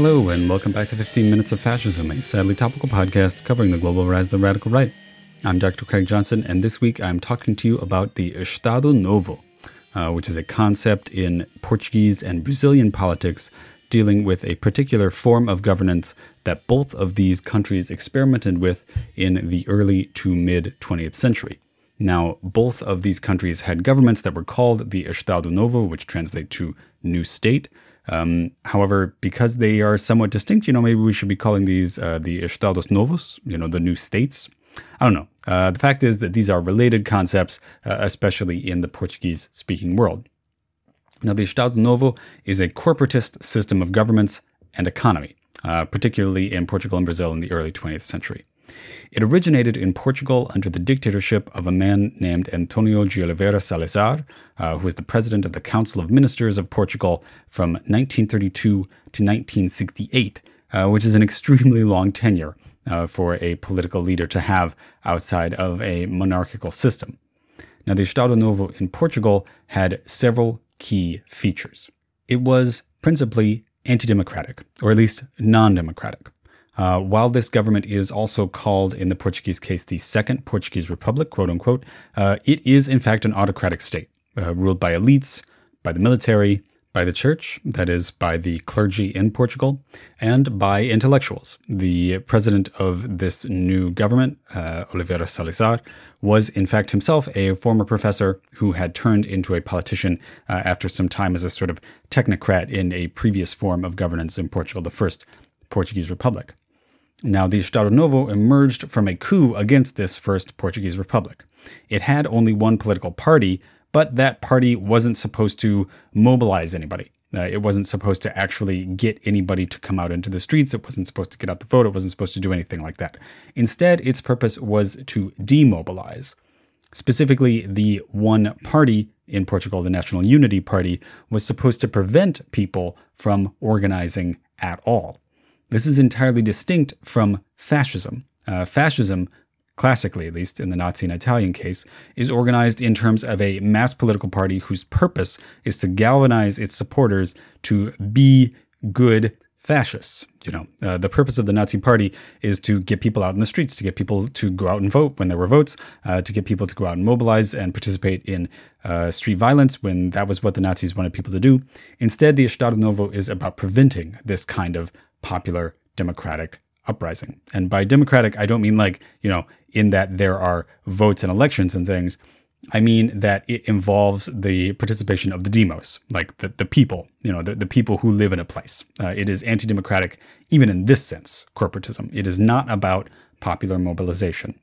Hello, and welcome back to 15 Minutes of Fascism, a sadly topical podcast covering the global rise of the radical right. I'm Dr. Craig Johnson, and this week I'm talking to you about the Estado Novo, uh, which is a concept in Portuguese and Brazilian politics dealing with a particular form of governance that both of these countries experimented with in the early to mid 20th century. Now, both of these countries had governments that were called the Estado Novo, which translate to new state. Um, however, because they are somewhat distinct, you know, maybe we should be calling these uh, the Estados Novos, you know, the new states. I don't know. Uh, the fact is that these are related concepts, uh, especially in the Portuguese speaking world. Now, the Estado Novo is a corporatist system of governments and economy, uh, particularly in Portugal and Brazil in the early 20th century. It originated in Portugal under the dictatorship of a man named Antonio de Oliveira Salazar, uh, who was the president of the Council of Ministers of Portugal from 1932 to 1968, uh, which is an extremely long tenure uh, for a political leader to have outside of a monarchical system. Now, the Estado Novo in Portugal had several key features. It was principally anti democratic, or at least non democratic. Uh, while this government is also called, in the Portuguese case, the Second Portuguese Republic, quote unquote, uh, it is in fact an autocratic state uh, ruled by elites, by the military, by the church, that is, by the clergy in Portugal, and by intellectuals. The president of this new government, uh, Oliveira Salazar, was in fact himself a former professor who had turned into a politician uh, after some time as a sort of technocrat in a previous form of governance in Portugal, the First Portuguese Republic. Now, the Estado Novo emerged from a coup against this First Portuguese Republic. It had only one political party, but that party wasn't supposed to mobilize anybody. Uh, it wasn't supposed to actually get anybody to come out into the streets. It wasn't supposed to get out the vote. It wasn't supposed to do anything like that. Instead, its purpose was to demobilize. Specifically, the one party in Portugal, the National Unity Party, was supposed to prevent people from organizing at all. This is entirely distinct from fascism. Uh, fascism classically at least in the Nazi and Italian case, is organized in terms of a mass political party whose purpose is to galvanize its supporters to be good fascists. You know, uh, the purpose of the Nazi Party is to get people out in the streets, to get people to go out and vote when there were votes, uh, to get people to go out and mobilize and participate in uh, street violence when that was what the Nazis wanted people to do. Instead, the Estado Novo is about preventing this kind of popular democratic uprising. And by democratic, I don't mean like, you know, in that there are votes and elections and things. I mean that it involves the participation of the demos, like the, the people, you know, the, the people who live in a place. Uh, it is anti democratic, even in this sense, corporatism. It is not about popular mobilization.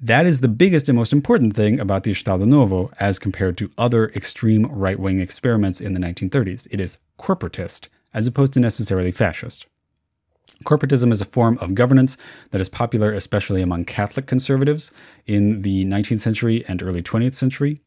That is the biggest and most important thing about the Estado Novo as compared to other extreme right wing experiments in the 1930s. It is corporatist as opposed to necessarily fascist. Corporatism is a form of governance that is popular especially among Catholic conservatives in the 19th century and early 20th century.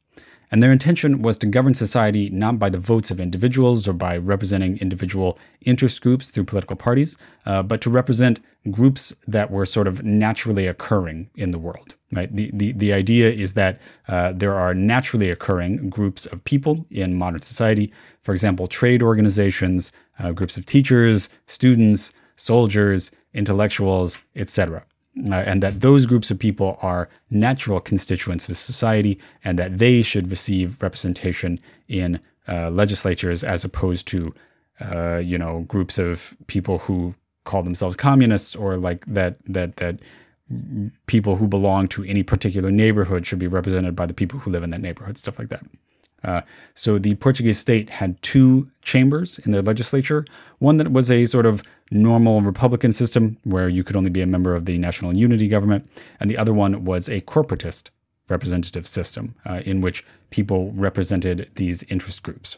And their intention was to govern society not by the votes of individuals or by representing individual interest groups through political parties, uh, but to represent groups that were sort of naturally occurring in the world. Right. The the, the idea is that uh, there are naturally occurring groups of people in modern society. For example, trade organizations, uh, groups of teachers, students, soldiers, intellectuals, etc. Uh, and that those groups of people are natural constituents of society and that they should receive representation in uh, legislatures as opposed to, uh, you know, groups of people who call themselves communists or like that, that, that people who belong to any particular neighborhood should be represented by the people who live in that neighborhood, stuff like that. Uh, so the Portuguese state had two chambers in their legislature. One that was a sort of normal Republican system where you could only be a member of the National Unity government, and the other one was a corporatist representative system uh, in which people represented these interest groups.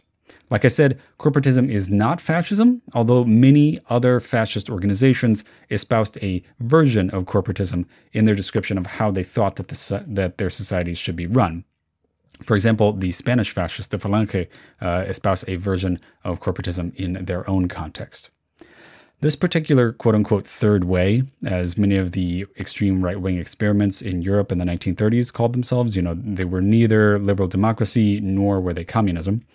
Like I said, corporatism is not fascism, although many other fascist organizations espoused a version of corporatism in their description of how they thought that, the, that their societies should be run. For example, the Spanish fascists, the Falange, uh, espouse a version of corporatism in their own context. This particular quote unquote third way, as many of the extreme right wing experiments in Europe in the 1930s called themselves, you know, they were neither liberal democracy nor were they communism.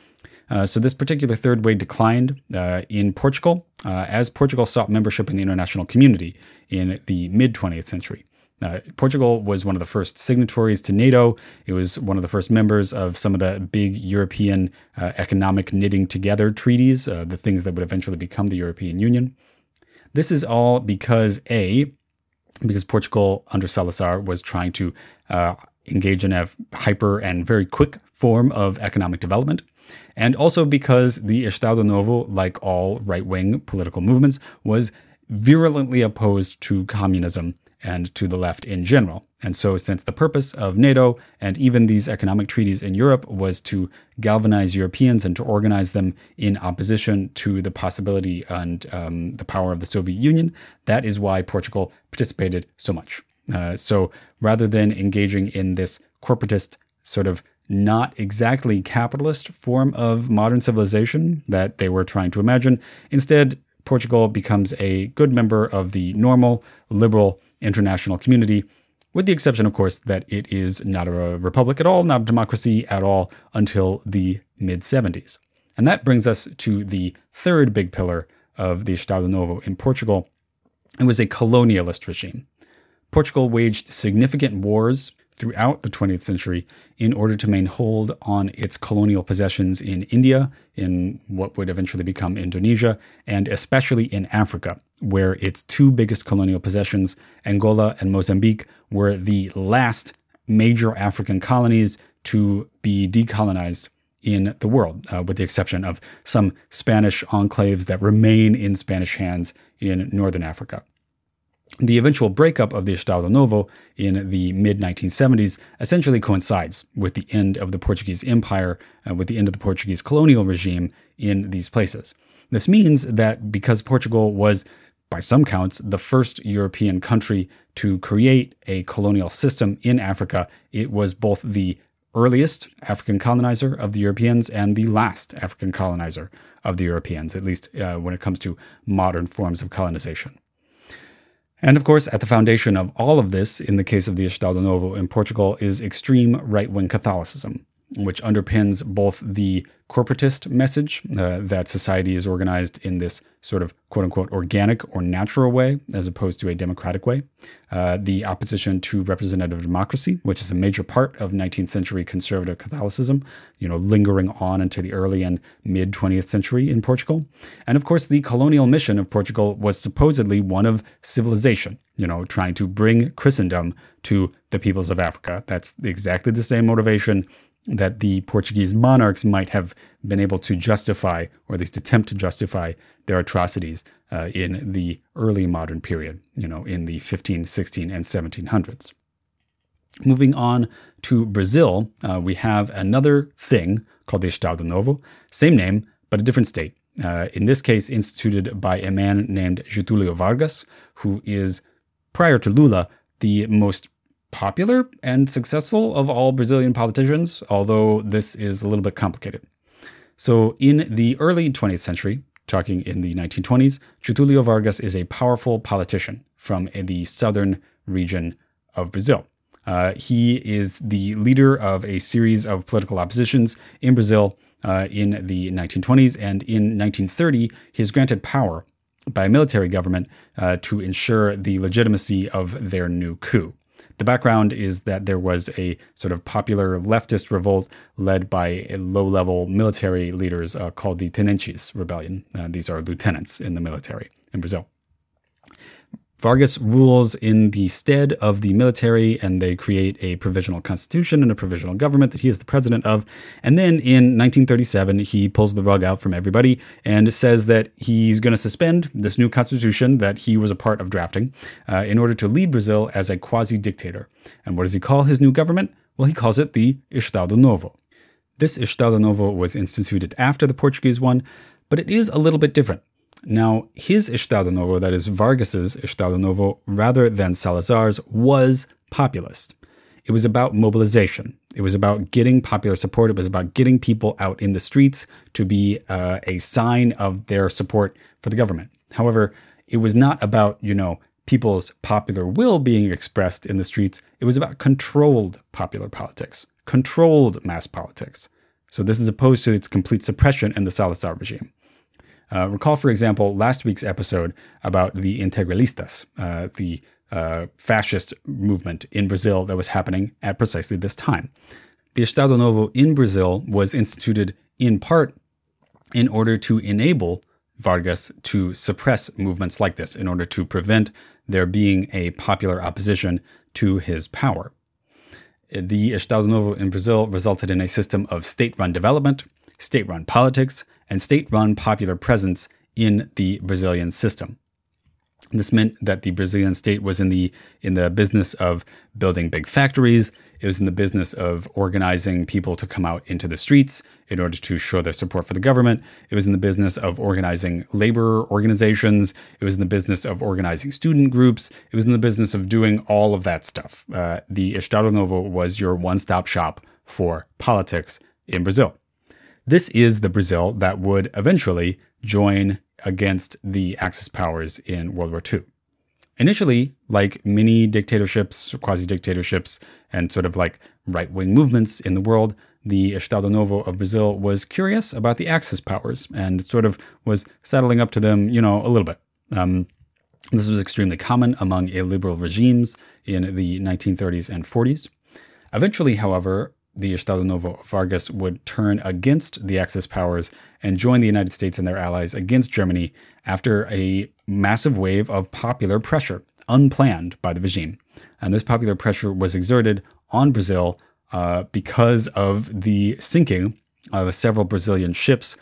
Uh, so this particular third way declined uh, in Portugal uh, as Portugal sought membership in the international community in the mid 20th century. Uh, Portugal was one of the first signatories to NATO. It was one of the first members of some of the big European uh, economic knitting together treaties, uh, the things that would eventually become the European Union. This is all because A, because Portugal under Salazar was trying to uh, engage in a hyper and very quick form of economic development. And also because the Estado Novo, like all right wing political movements, was virulently opposed to communism and to the left in general. And so, since the purpose of NATO and even these economic treaties in Europe was to galvanize Europeans and to organize them in opposition to the possibility and um, the power of the Soviet Union, that is why Portugal participated so much. Uh, so, rather than engaging in this corporatist sort of not exactly capitalist form of modern civilization that they were trying to imagine, instead, Portugal becomes a good member of the normal, liberal, international community, with the exception, of course, that it is not a republic at all, not a democracy at all until the mid 70s. And that brings us to the third big pillar of the Estado Novo in Portugal. It was a colonialist regime. Portugal waged significant wars throughout the 20th century in order to maintain hold on its colonial possessions in India, in what would eventually become Indonesia, and especially in Africa, where its two biggest colonial possessions, Angola and Mozambique, were the last major African colonies to be decolonized in the world, uh, with the exception of some Spanish enclaves that remain in Spanish hands in northern Africa. The eventual breakup of the Estado Novo in the mid 1970s essentially coincides with the end of the Portuguese Empire, uh, with the end of the Portuguese colonial regime in these places. This means that because Portugal was, by some counts, the first European country to create a colonial system in Africa, it was both the earliest African colonizer of the Europeans and the last African colonizer of the Europeans, at least uh, when it comes to modern forms of colonization. And of course, at the foundation of all of this, in the case of the Estado Novo in Portugal, is extreme right wing Catholicism, which underpins both the corporatist message uh, that society is organized in this sort of quote unquote organic or natural way as opposed to a democratic way. Uh, the opposition to representative democracy, which is a major part of 19th century conservative Catholicism, you know, lingering on into the early and mid 20th century in Portugal. And of course, the colonial mission of Portugal was supposedly one of civilization, you know, trying to bring Christendom to the peoples of Africa. That's exactly the same motivation that the Portuguese monarchs might have been able to justify, or at least attempt to justify, their atrocities uh, in the early modern period, you know, in the 15, 16, and 1700s. Moving on to Brazil, uh, we have another thing called the Estado Novo, same name, but a different state. Uh, in this case, instituted by a man named Getulio Vargas, who is, prior to Lula, the most popular and successful of all Brazilian politicians, although this is a little bit complicated. So, in the early 20th century, talking in the 1920s, Getulio Vargas is a powerful politician from the southern region of Brazil. Uh, he is the leader of a series of political oppositions in Brazil uh, in the 1920s, and in 1930, he is granted power by a military government uh, to ensure the legitimacy of their new coup. The background is that there was a sort of popular leftist revolt led by low level military leaders uh, called the Tenentes Rebellion. Uh, these are lieutenants in the military in Brazil. Vargas rules in the stead of the military, and they create a provisional constitution and a provisional government that he is the president of. And then in 1937, he pulls the rug out from everybody and says that he's going to suspend this new constitution that he was a part of drafting uh, in order to lead Brazil as a quasi dictator. And what does he call his new government? Well, he calls it the Estado Novo. This Estado Novo was instituted after the Portuguese one, but it is a little bit different. Now, his Estado Novo, that is Vargas's Estado Novo, rather than Salazar's, was populist. It was about mobilization. It was about getting popular support. It was about getting people out in the streets to be uh, a sign of their support for the government. However, it was not about, you know, people's popular will being expressed in the streets. It was about controlled popular politics, controlled mass politics. So this is opposed to its complete suppression in the Salazar regime. Uh, recall, for example, last week's episode about the Integralistas, uh, the uh, fascist movement in Brazil that was happening at precisely this time. The Estado Novo in Brazil was instituted in part in order to enable Vargas to suppress movements like this, in order to prevent there being a popular opposition to his power. The Estado Novo in Brazil resulted in a system of state run development, state run politics, and state run popular presence in the Brazilian system. This meant that the Brazilian state was in the in the business of building big factories. It was in the business of organizing people to come out into the streets in order to show their support for the government. It was in the business of organizing labor organizations. It was in the business of organizing student groups. It was in the business of doing all of that stuff. Uh, the Estado Novo was your one-stop shop for politics in Brazil. This is the Brazil that would eventually join against the Axis powers in World War II. Initially, like many dictatorships, quasi dictatorships, and sort of like right wing movements in the world, the Estado Novo of Brazil was curious about the Axis powers and sort of was settling up to them, you know, a little bit. Um, this was extremely common among illiberal regimes in the 1930s and 40s. Eventually, however, the Estado Novo Vargas would turn against the Axis powers and join the United States and their allies against Germany after a massive wave of popular pressure, unplanned by the regime. And this popular pressure was exerted on Brazil uh, because of the sinking of several Brazilian ships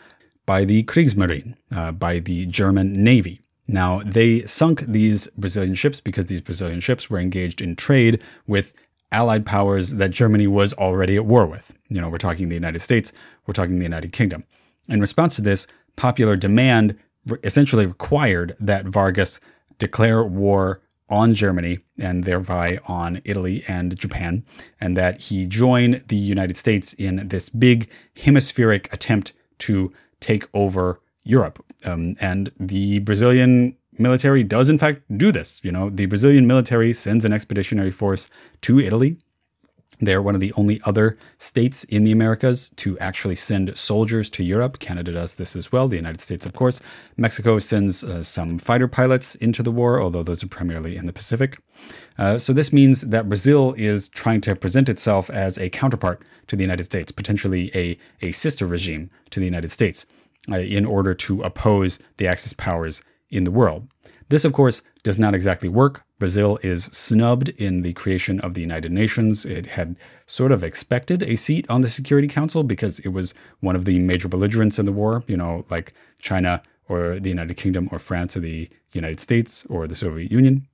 by the Kriegsmarine, uh, by the German Navy. Now, they sunk these Brazilian ships because these Brazilian ships were engaged in trade with allied powers that Germany was already at war with. You know, we're talking the United States, we're talking the United Kingdom. In response to this, popular demand essentially required that Vargas declare war on Germany and thereby on Italy and Japan, and that he join the United States in this big hemispheric attempt to take over Europe. Um, and the Brazilian military does, in fact, do this. You know, the Brazilian military sends an expeditionary force to Italy they're one of the only other states in the Americas to actually send soldiers to Europe. Canada does this as well. The United States, of course. Mexico sends uh, some fighter pilots into the war, although those are primarily in the Pacific. Uh, so this means that Brazil is trying to present itself as a counterpart to the United States, potentially a, a sister regime to the United States, uh, in order to oppose the Axis powers in the world. This, of course, does not exactly work. Brazil is snubbed in the creation of the United Nations. It had sort of expected a seat on the Security Council because it was one of the major belligerents in the war, you know, like China or the United Kingdom or France or the United States or the Soviet Union.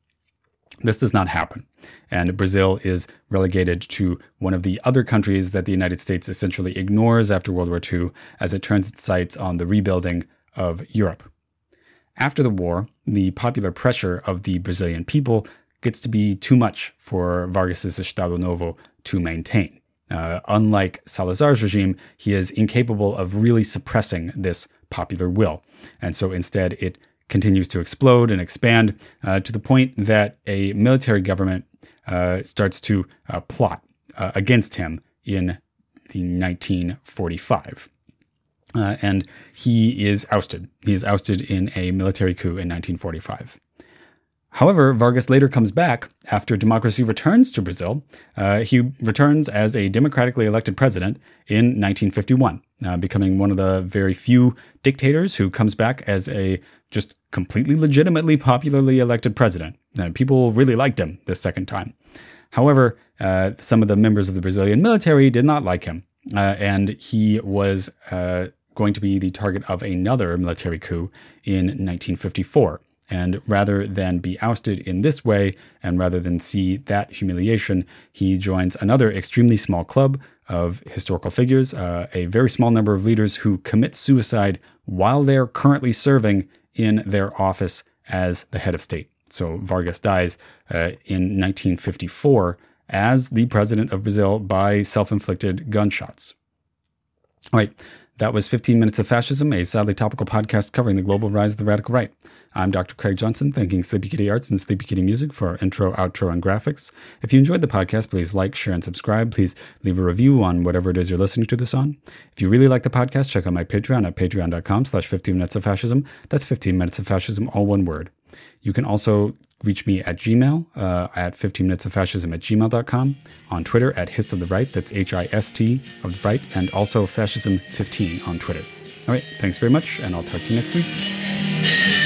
This does not happen. And Brazil is relegated to one of the other countries that the United States essentially ignores after World War II as it turns its sights on the rebuilding of Europe. After the war, the popular pressure of the Brazilian people gets to be too much for Vargas's Estado Novo to maintain. Uh, unlike Salazar's regime, he is incapable of really suppressing this popular will. And so instead, it continues to explode and expand uh, to the point that a military government uh, starts to uh, plot uh, against him in the 1945 uh, and he is ousted. He is ousted in a military coup in 1945. However, Vargas later comes back after democracy returns to Brazil. Uh, he returns as a democratically elected president in 1951, uh, becoming one of the very few dictators who comes back as a just completely legitimately popularly elected president. People really liked him this second time. However, uh, some of the members of the Brazilian military did not like him, uh, and he was uh, going to be the target of another military coup in 1954. And rather than be ousted in this way, and rather than see that humiliation, he joins another extremely small club of historical figures, uh, a very small number of leaders who commit suicide while they're currently serving in their office as the head of state. So Vargas dies uh, in 1954 as the president of Brazil by self inflicted gunshots. All right. That was 15 Minutes of Fascism, a sadly topical podcast covering the global rise of the radical right. I'm Dr. Craig Johnson, thanking Sleepy Kitty Arts and Sleepy Kitty Music for intro, outro, and graphics. If you enjoyed the podcast, please like, share, and subscribe. Please leave a review on whatever it is you're listening to this on. If you really like the podcast, check out my Patreon at patreon.com slash 15 minutes of fascism. That's 15 minutes of fascism, all one word. You can also reach me at Gmail uh, at 15 minutes of fascism at gmail.com, on Twitter at Hist of the Right, that's H I S T of the Right, and also fascism15 on Twitter. All right, thanks very much, and I'll talk to you next week.